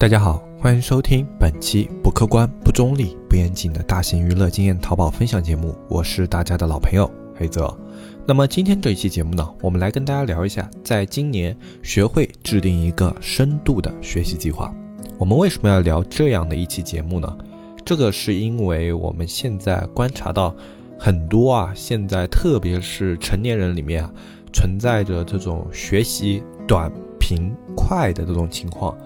大家好，欢迎收听本期不客观、不中立、不严谨的大型娱乐经验淘宝分享节目，我是大家的老朋友黑泽。那么今天这一期节目呢，我们来跟大家聊一下，在今年学会制定一个深度的学习计划。我们为什么要聊这样的一期节目呢？这个是因为我们现在观察到很多啊，现在特别是成年人里面啊，存在着这种学习短平快的这种情况。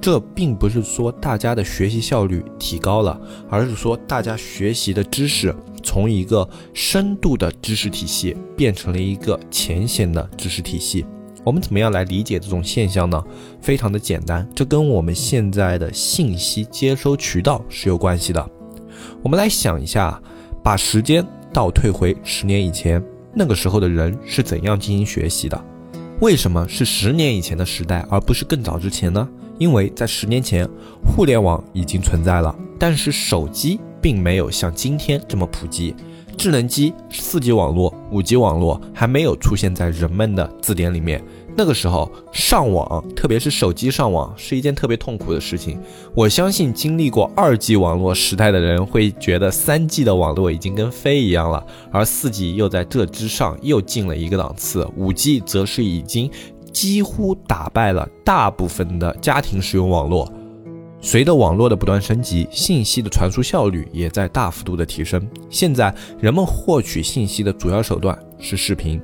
这并不是说大家的学习效率提高了，而是说大家学习的知识从一个深度的知识体系变成了一个浅显的知识体系。我们怎么样来理解这种现象呢？非常的简单，这跟我们现在的信息接收渠道是有关系的。我们来想一下，把时间倒退回十年以前，那个时候的人是怎样进行学习的？为什么是十年以前的时代，而不是更早之前呢？因为在十年前，互联网已经存在了，但是手机并没有像今天这么普及，智能机、四 G 网络、五 G 网络还没有出现在人们的字典里面。那个时候上网，特别是手机上网，是一件特别痛苦的事情。我相信经历过二 G 网络时代的人会觉得三 G 的网络已经跟飞一样了，而四 G 又在这之上又进了一个档次，五 G 则是已经。几乎打败了大部分的家庭使用网络。随着网络的不断升级，信息的传输效率也在大幅度的提升。现在人们获取信息的主要手段是视频。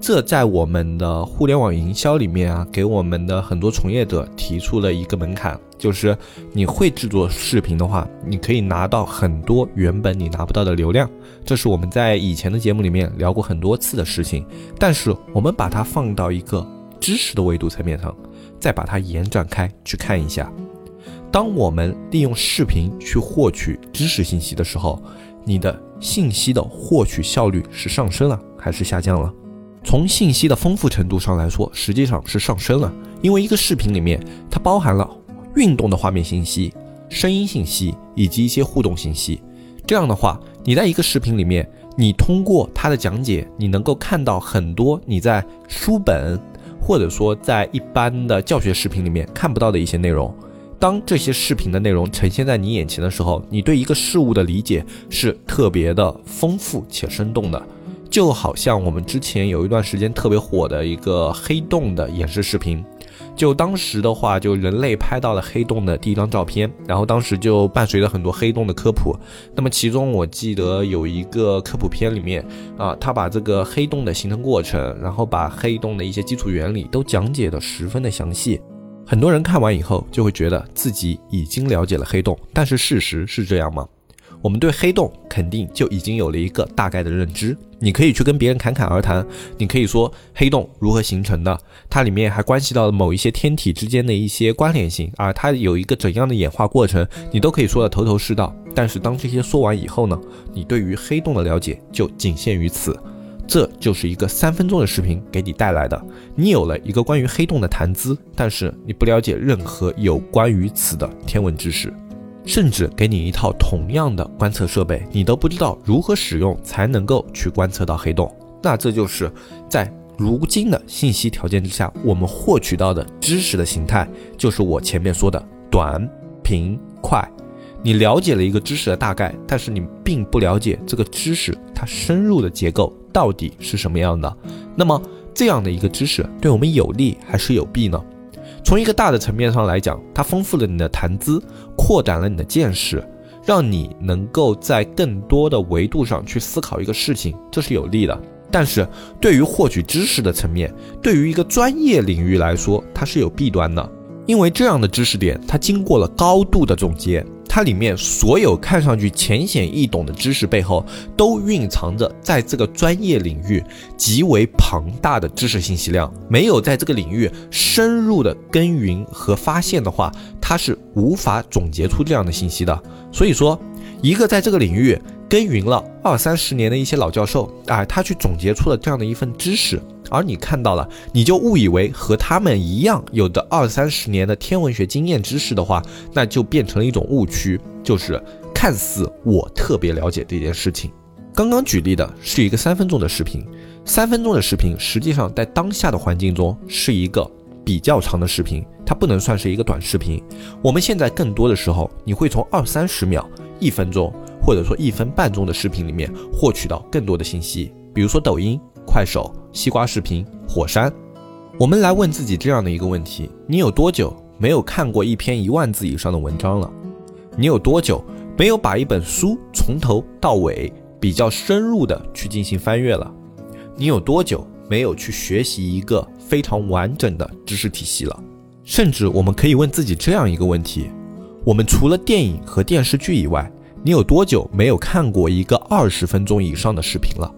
这在我们的互联网营销里面啊，给我们的很多从业者提出了一个门槛，就是你会制作视频的话，你可以拿到很多原本你拿不到的流量。这是我们在以前的节目里面聊过很多次的事情。但是我们把它放到一个。知识的维度层面上，再把它延展开去看一下。当我们利用视频去获取知识信息的时候，你的信息的获取效率是上升了还是下降了？从信息的丰富程度上来说，实际上是上升了。因为一个视频里面它包含了运动的画面信息、声音信息以及一些互动信息。这样的话，你在一个视频里面，你通过它的讲解，你能够看到很多你在书本。或者说，在一般的教学视频里面看不到的一些内容，当这些视频的内容呈现在你眼前的时候，你对一个事物的理解是特别的丰富且生动的。就好像我们之前有一段时间特别火的一个黑洞的演示视频。就当时的话，就人类拍到了黑洞的第一张照片，然后当时就伴随着很多黑洞的科普。那么其中我记得有一个科普片里面啊，他把这个黑洞的形成过程，然后把黑洞的一些基础原理都讲解的十分的详细。很多人看完以后就会觉得自己已经了解了黑洞，但是事实是这样吗？我们对黑洞肯定就已经有了一个大概的认知。你可以去跟别人侃侃而谈，你可以说黑洞如何形成的，它里面还关系到了某一些天体之间的一些关联性，而它有一个怎样的演化过程，你都可以说的头头是道。但是当这些说完以后呢，你对于黑洞的了解就仅限于此。这就是一个三分钟的视频给你带来的，你有了一个关于黑洞的谈资，但是你不了解任何有关于此的天文知识。甚至给你一套同样的观测设备，你都不知道如何使用才能够去观测到黑洞。那这就是在如今的信息条件之下，我们获取到的知识的形态，就是我前面说的短、平、快。你了解了一个知识的大概，但是你并不了解这个知识它深入的结构到底是什么样的。那么这样的一个知识对我们有利还是有弊呢？从一个大的层面上来讲，它丰富了你的谈资，扩展了你的见识，让你能够在更多的维度上去思考一个事情，这是有利的。但是对于获取知识的层面，对于一个专业领域来说，它是有弊端的，因为这样的知识点，它经过了高度的总结。它里面所有看上去浅显易懂的知识背后，都蕴藏着在这个专业领域极为庞大的知识信息量。没有在这个领域深入的耕耘和发现的话，它是无法总结出这样的信息的。所以说，一个在这个领域。耕耘了二三十年的一些老教授啊，他去总结出了这样的一份知识，而你看到了，你就误以为和他们一样有的二三十年的天文学经验知识的话，那就变成了一种误区，就是看似我特别了解这件事情。刚刚举例的是一个三分钟的视频，三分钟的视频实际上在当下的环境中是一个比较长的视频，它不能算是一个短视频。我们现在更多的时候，你会从二三十秒、一分钟，或者说一分半钟的视频里面获取到更多的信息。比如说抖音、快手、西瓜视频、火山。我们来问自己这样的一个问题：你有多久没有看过一篇一万字以上的文章了？你有多久没有把一本书从头到尾比较深入的去进行翻阅了？你有多久没有去学习一个非常完整的知识体系了？甚至我们可以问自己这样一个问题：我们除了电影和电视剧以外，你有多久没有看过一个二十分钟以上的视频了？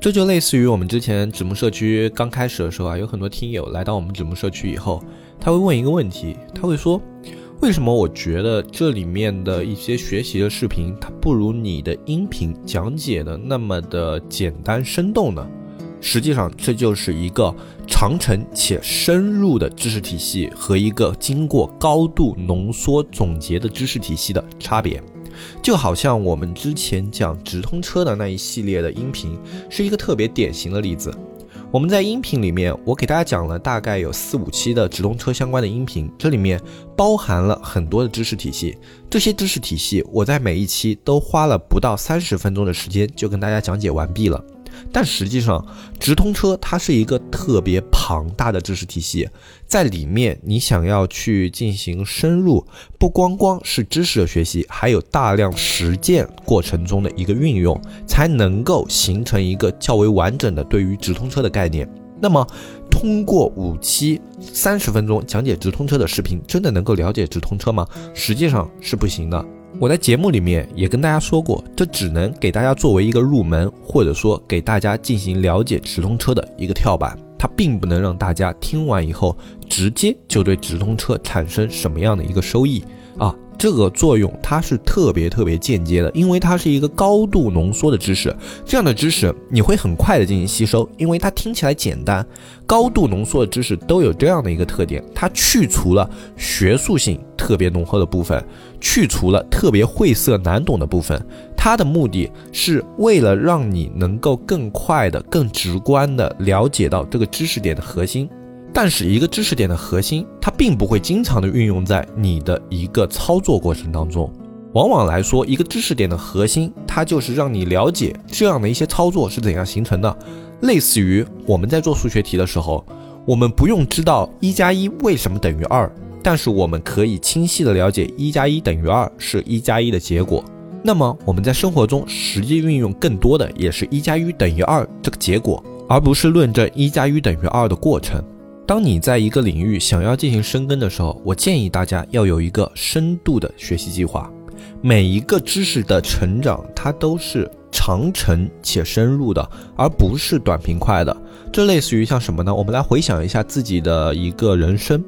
这就类似于我们之前纸木社区刚开始的时候啊，有很多听友来到我们纸木社区以后，他会问一个问题，他会说，为什么我觉得这里面的一些学习的视频，它不如你的音频讲解的那么的简单生动呢？实际上，这就是一个长程且深入的知识体系和一个经过高度浓缩总结的知识体系的差别。就好像我们之前讲直通车的那一系列的音频，是一个特别典型的例子。我们在音频里面，我给大家讲了大概有四五期的直通车相关的音频，这里面包含了很多的知识体系。这些知识体系，我在每一期都花了不到三十分钟的时间就跟大家讲解完毕了。但实际上，直通车它是一个特别庞大的知识体系，在里面你想要去进行深入，不光光是知识的学习，还有大量实践过程中的一个运用，才能够形成一个较为完整的对于直通车的概念。那么，通过五期三十分钟讲解直通车的视频，真的能够了解直通车吗？实际上是不行的。我在节目里面也跟大家说过，这只能给大家作为一个入门，或者说给大家进行了解直通车的一个跳板，它并不能让大家听完以后直接就对直通车产生什么样的一个收益啊。这个作用它是特别特别间接的，因为它是一个高度浓缩的知识，这样的知识你会很快的进行吸收，因为它听起来简单。高度浓缩的知识都有这样的一个特点，它去除了学术性特别浓厚的部分，去除了特别晦涩难懂的部分，它的目的是为了让你能够更快的、更直观的了解到这个知识点的核心。但是一个知识点的核心，它并不会经常的运用在你的一个操作过程当中。往往来说，一个知识点的核心，它就是让你了解这样的一些操作是怎样形成的。类似于我们在做数学题的时候，我们不用知道一加一为什么等于二，但是我们可以清晰的了解一加一等于二是一加一的结果。那么我们在生活中实际运用更多的也是一加一等于二这个结果，而不是论证一加一等于二的过程。当你在一个领域想要进行深耕的时候，我建议大家要有一个深度的学习计划。每一个知识的成长，它都是长程且深入的，而不是短平快的。这类似于像什么呢？我们来回想一下自己的一个人生，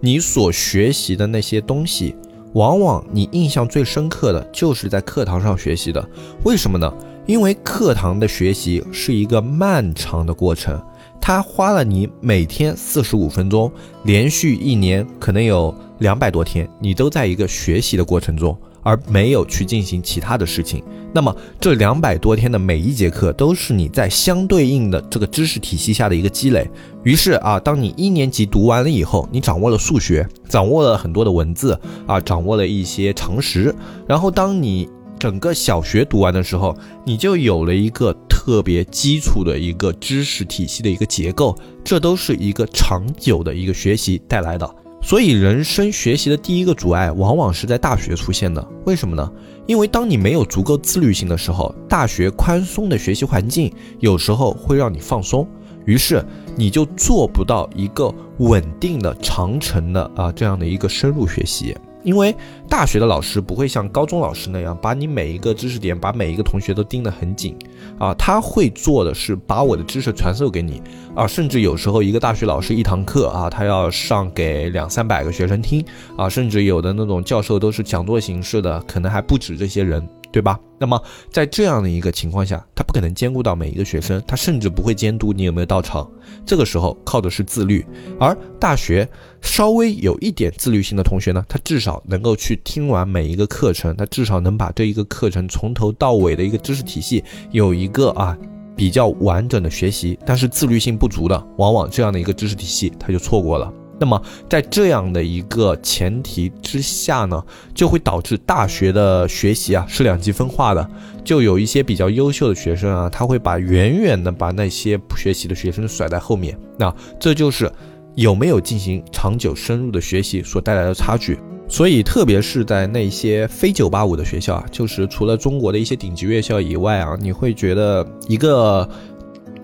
你所学习的那些东西，往往你印象最深刻的就是在课堂上学习的。为什么呢？因为课堂的学习是一个漫长的过程。他花了你每天四十五分钟，连续一年可能有两百多天，你都在一个学习的过程中，而没有去进行其他的事情。那么这两百多天的每一节课都是你在相对应的这个知识体系下的一个积累。于是啊，当你一年级读完了以后，你掌握了数学，掌握了很多的文字啊，掌握了一些常识。然后当你整个小学读完的时候，你就有了一个。特别基础的一个知识体系的一个结构，这都是一个长久的一个学习带来的。所以，人生学习的第一个阻碍，往往是在大学出现的。为什么呢？因为当你没有足够自律性的时候，大学宽松的学习环境有时候会让你放松，于是你就做不到一个稳定的、长程的啊这样的一个深入学习。因为大学的老师不会像高中老师那样把你每一个知识点、把每一个同学都盯得很紧，啊，他会做的是把我的知识传授给你，啊，甚至有时候一个大学老师一堂课啊，他要上给两三百个学生听，啊，甚至有的那种教授都是讲座形式的，可能还不止这些人。对吧？那么在这样的一个情况下，他不可能兼顾到每一个学生，他甚至不会监督你有没有到场。这个时候靠的是自律，而大学稍微有一点自律性的同学呢，他至少能够去听完每一个课程，他至少能把这一个课程从头到尾的一个知识体系有一个啊比较完整的学习。但是自律性不足的，往往这样的一个知识体系他就错过了。那么在这样的一个前提之下呢，就会导致大学的学习啊是两极分化的，就有一些比较优秀的学生啊，他会把远远的把那些不学习的学生甩在后面。那这就是有没有进行长久深入的学习所带来的差距。所以，特别是在那些非九八五的学校啊，就是除了中国的一些顶级院校以外啊，你会觉得一个。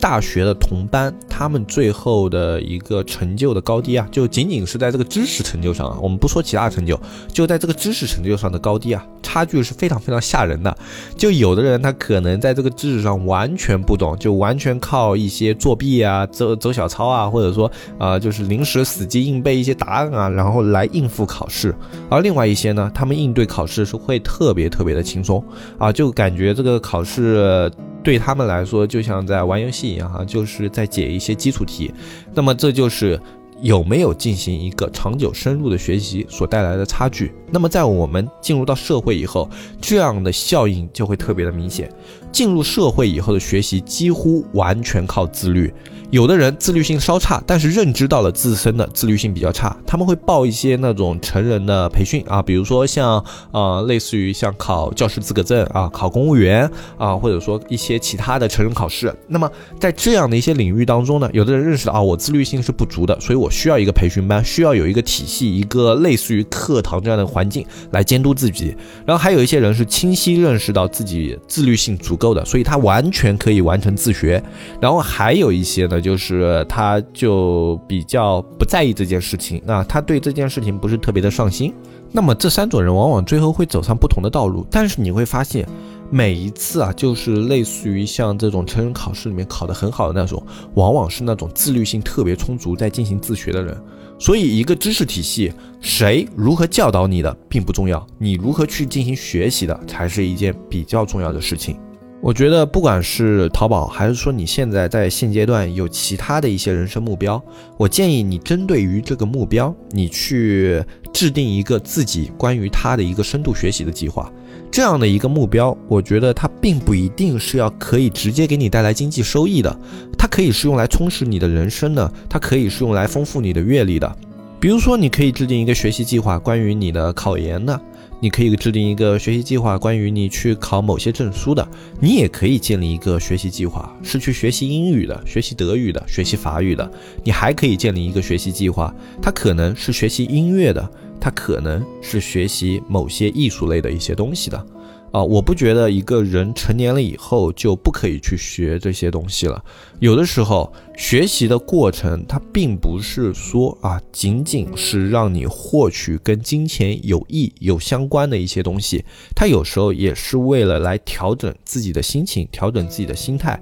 大学的同班，他们最后的一个成就的高低啊，就仅仅是在这个知识成就上啊，我们不说其他成就，就在这个知识成就上的高低啊，差距是非常非常吓人的。就有的人他可能在这个知识上完全不懂，就完全靠一些作弊啊、走走小抄啊，或者说啊，就是临时死记硬背一些答案啊，然后来应付考试。而另外一些呢，他们应对考试是会特别特别的轻松啊，就感觉这个考试。对他们来说，就像在玩游戏一样哈，就是在解一些基础题。那么这就是有没有进行一个长久深入的学习所带来的差距。那么在我们进入到社会以后，这样的效应就会特别的明显。进入社会以后的学习几乎完全靠自律。有的人自律性稍差，但是认知到了自身的自律性比较差，他们会报一些那种成人的培训啊，比如说像呃类似于像考教师资格证啊，考公务员啊，或者说一些其他的成人考试。那么在这样的一些领域当中呢，有的人认识到啊，我自律性是不足的，所以我需要一个培训班，需要有一个体系，一个类似于课堂这样的环境来监督自己。然后还有一些人是清晰认识到自己自律性足够的，所以他完全可以完成自学。然后还有一些呢。就是他，就比较不在意这件事情啊，他对这件事情不是特别的上心。那么这三种人往往最后会走上不同的道路，但是你会发现，每一次啊，就是类似于像这种成人考试里面考得很好的那种，往往是那种自律性特别充足，在进行自学的人。所以，一个知识体系，谁如何教导你的并不重要，你如何去进行学习的才是一件比较重要的事情。我觉得，不管是淘宝，还是说你现在在现阶段有其他的一些人生目标，我建议你针对于这个目标，你去制定一个自己关于他的一个深度学习的计划。这样的一个目标，我觉得它并不一定是要可以直接给你带来经济收益的，它可以是用来充实你的人生的，它可以是用来丰富你的阅历的。比如说，你可以制定一个学习计划，关于你的考研的。你可以制定一个学习计划，关于你去考某些证书的；你也可以建立一个学习计划，是去学习英语的、学习德语的、学习法语的；你还可以建立一个学习计划，它可能是学习音乐的，它可能是学习某些艺术类的一些东西的。啊，我不觉得一个人成年了以后就不可以去学这些东西了。有的时候，学习的过程它并不是说啊，仅仅是让你获取跟金钱有益有相关的一些东西，它有时候也是为了来调整自己的心情，调整自己的心态。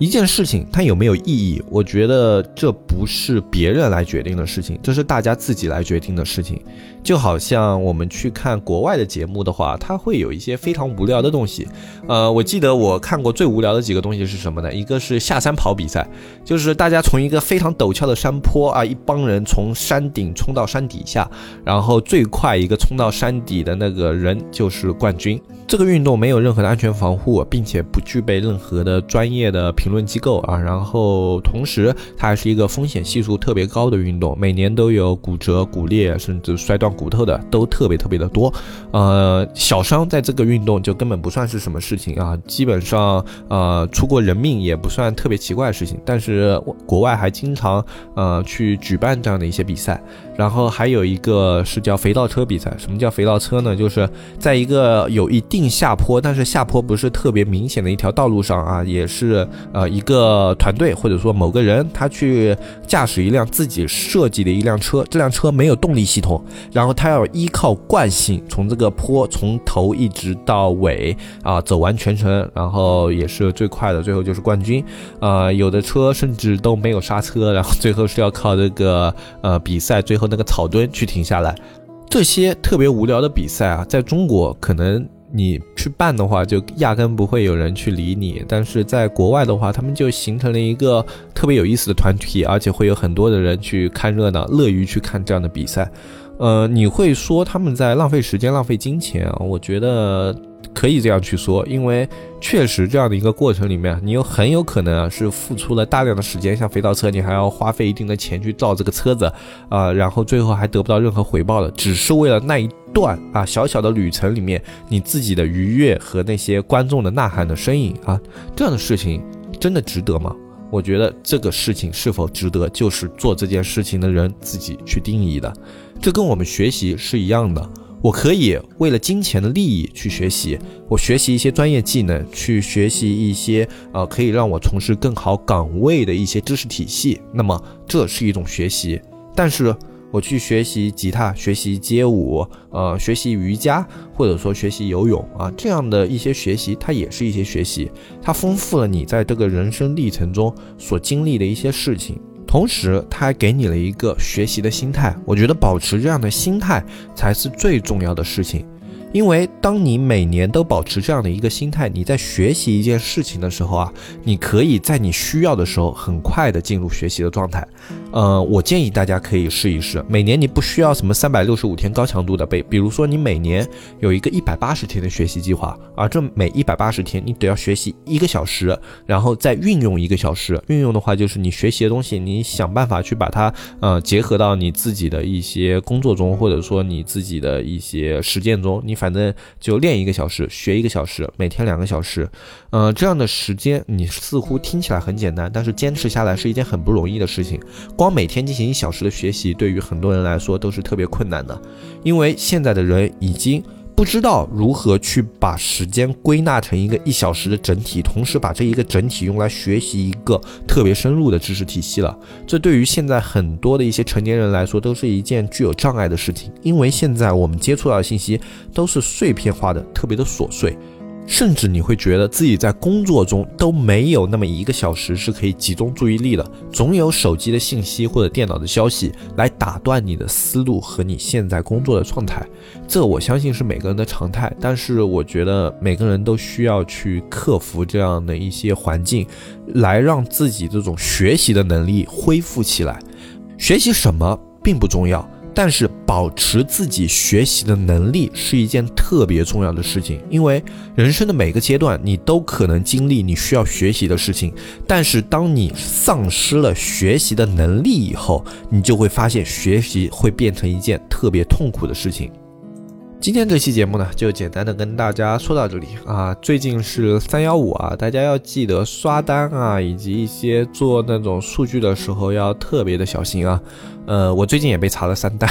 一件事情它有没有意义？我觉得这不是别人来决定的事情，这是大家自己来决定的事情。就好像我们去看国外的节目的话，它会有一些非常无聊的东西。呃，我记得我看过最无聊的几个东西是什么呢？一个是下山跑比赛，就是大家从一个非常陡峭的山坡啊，一帮人从山顶冲到山底下，然后最快一个冲到山底的那个人就是冠军。这个运动没有任何的安全防护，并且不具备任何的专业的评论机构啊。然后同时，它还是一个风险系数特别高的运动，每年都有骨折、骨裂，甚至摔断骨头的都特别特别的多。呃，小伤在这个运动就根本不算是什么事情啊，基本上呃出过人命也不算特别奇怪的事情。但是国外还经常呃去举办这样的一些比赛。然后还有一个是叫肥皂车比赛。什么叫肥皂车呢？就是在一个有一定下坡，但是下坡不是特别明显的一条道路上啊，也是呃一个团队或者说某个人他去驾驶一辆自己设计的一辆车，这辆车没有动力系统，然后他要依靠惯性从这个坡从头一直到尾啊走完全程，然后也是最快的，最后就是冠军。呃，有的车甚至都没有刹车，然后最后是要靠这个呃比赛最后。那个草墩去停下来，这些特别无聊的比赛啊，在中国可能你去办的话，就压根不会有人去理你。但是在国外的话，他们就形成了一个特别有意思的团体，而且会有很多的人去看热闹，乐于去看这样的比赛。呃，你会说他们在浪费时间、浪费金钱啊？我觉得可以这样去说，因为确实这样的一个过程里面，你有很有可能啊是付出了大量的时间，像肥皂车，你还要花费一定的钱去造这个车子，啊，然后最后还得不到任何回报的，只是为了那一段啊小小的旅程里面你自己的愉悦和那些观众的呐喊的身影啊，这样的事情真的值得吗？我觉得这个事情是否值得，就是做这件事情的人自己去定义的。这跟我们学习是一样的。我可以为了金钱的利益去学习，我学习一些专业技能，去学习一些呃可以让我从事更好岗位的一些知识体系。那么这是一种学习。但是我去学习吉他、学习街舞、呃学习瑜伽，或者说学习游泳啊，这样的一些学习，它也是一些学习，它丰富了你在这个人生历程中所经历的一些事情。同时，他还给你了一个学习的心态。我觉得保持这样的心态才是最重要的事情。因为当你每年都保持这样的一个心态，你在学习一件事情的时候啊，你可以在你需要的时候很快的进入学习的状态。呃，我建议大家可以试一试。每年你不需要什么三百六十五天高强度的背，比如说你每年有一个一百八十天的学习计划，而这每一百八十天你得要学习一个小时，然后再运用一个小时。运用的话就是你学习的东西，你想办法去把它呃结合到你自己的一些工作中，或者说你自己的一些实践中，你。反正就练一个小时，学一个小时，每天两个小时，呃，这样的时间你似乎听起来很简单，但是坚持下来是一件很不容易的事情。光每天进行一小时的学习，对于很多人来说都是特别困难的，因为现在的人已经。不知道如何去把时间归纳成一个一小时的整体，同时把这一个整体用来学习一个特别深入的知识体系了。这对于现在很多的一些成年人来说，都是一件具有障碍的事情，因为现在我们接触到的信息都是碎片化的，特别的琐碎。甚至你会觉得自己在工作中都没有那么一个小时是可以集中注意力的，总有手机的信息或者电脑的消息来打断你的思路和你现在工作的状态。这我相信是每个人的常态，但是我觉得每个人都需要去克服这样的一些环境，来让自己这种学习的能力恢复起来。学习什么并不重要。但是保持自己学习的能力是一件特别重要的事情，因为人生的每个阶段你都可能经历你需要学习的事情，但是当你丧失了学习的能力以后，你就会发现学习会变成一件特别痛苦的事情。今天这期节目呢，就简单的跟大家说到这里啊。最近是三幺五啊，大家要记得刷单啊，以及一些做那种数据的时候要特别的小心啊。呃，我最近也被查了三单。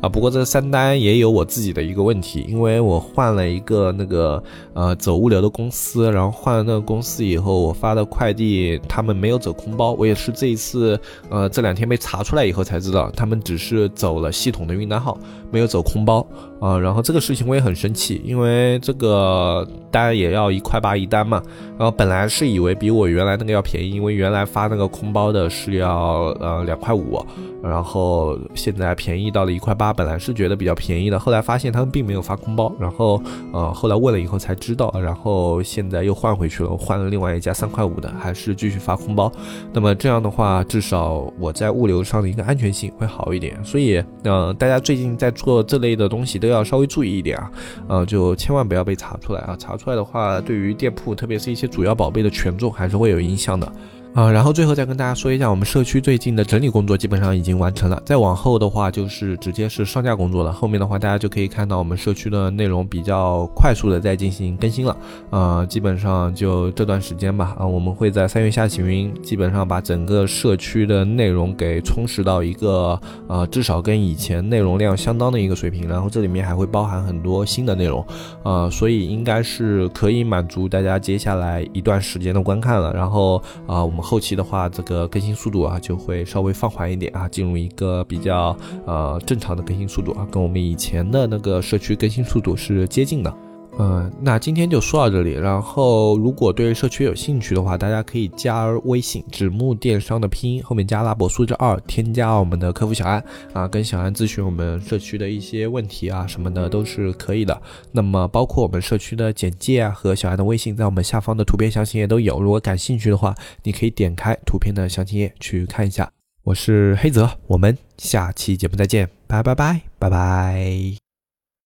啊，不过这三单也有我自己的一个问题，因为我换了一个那个呃走物流的公司，然后换了那个公司以后，我发的快递他们没有走空包，我也是这一次呃这两天被查出来以后才知道，他们只是走了系统的运单号，没有走空包啊。然后这个事情我也很生气，因为这个单也要一块八一单嘛，然后本来是以为比我原来那个要便宜，因为原来发那个空包的是要呃两块五，然后现在便宜到了一块八。本来是觉得比较便宜的，后来发现他们并没有发空包，然后呃后来问了以后才知道，然后现在又换回去了，换了另外一家三块五的，还是继续发空包。那么这样的话，至少我在物流上的一个安全性会好一点。所以呃大家最近在做这类的东西都要稍微注意一点啊，呃就千万不要被查出来啊，查出来的话对于店铺，特别是一些主要宝贝的权重还是会有影响的。啊，然后最后再跟大家说一下，我们社区最近的整理工作基本上已经完成了。再往后的话，就是直接是上架工作了。后面的话，大家就可以看到我们社区的内容比较快速的在进行更新了。啊，基本上就这段时间吧。啊，我们会在三月下旬，基本上把整个社区的内容给充实到一个呃，至少跟以前内容量相当的一个水平。然后这里面还会包含很多新的内容，呃，所以应该是可以满足大家接下来一段时间的观看了。然后啊，我。后期的话，这个更新速度啊就会稍微放缓一点啊，进入一个比较呃正常的更新速度啊，跟我们以前的那个社区更新速度是接近的。嗯，那今天就说到这里。然后，如果对社区有兴趣的话，大家可以加微信“纸木电商”的拼音后面加拉伯数字二，添加我们的客服小安啊，跟小安咨询我们社区的一些问题啊什么的都是可以的。那么，包括我们社区的简介啊和小安的微信，在我们下方的图片详情页都有。如果感兴趣的话，你可以点开图片的详情页去看一下。我是黑泽，我们下期节目再见，拜拜拜拜拜。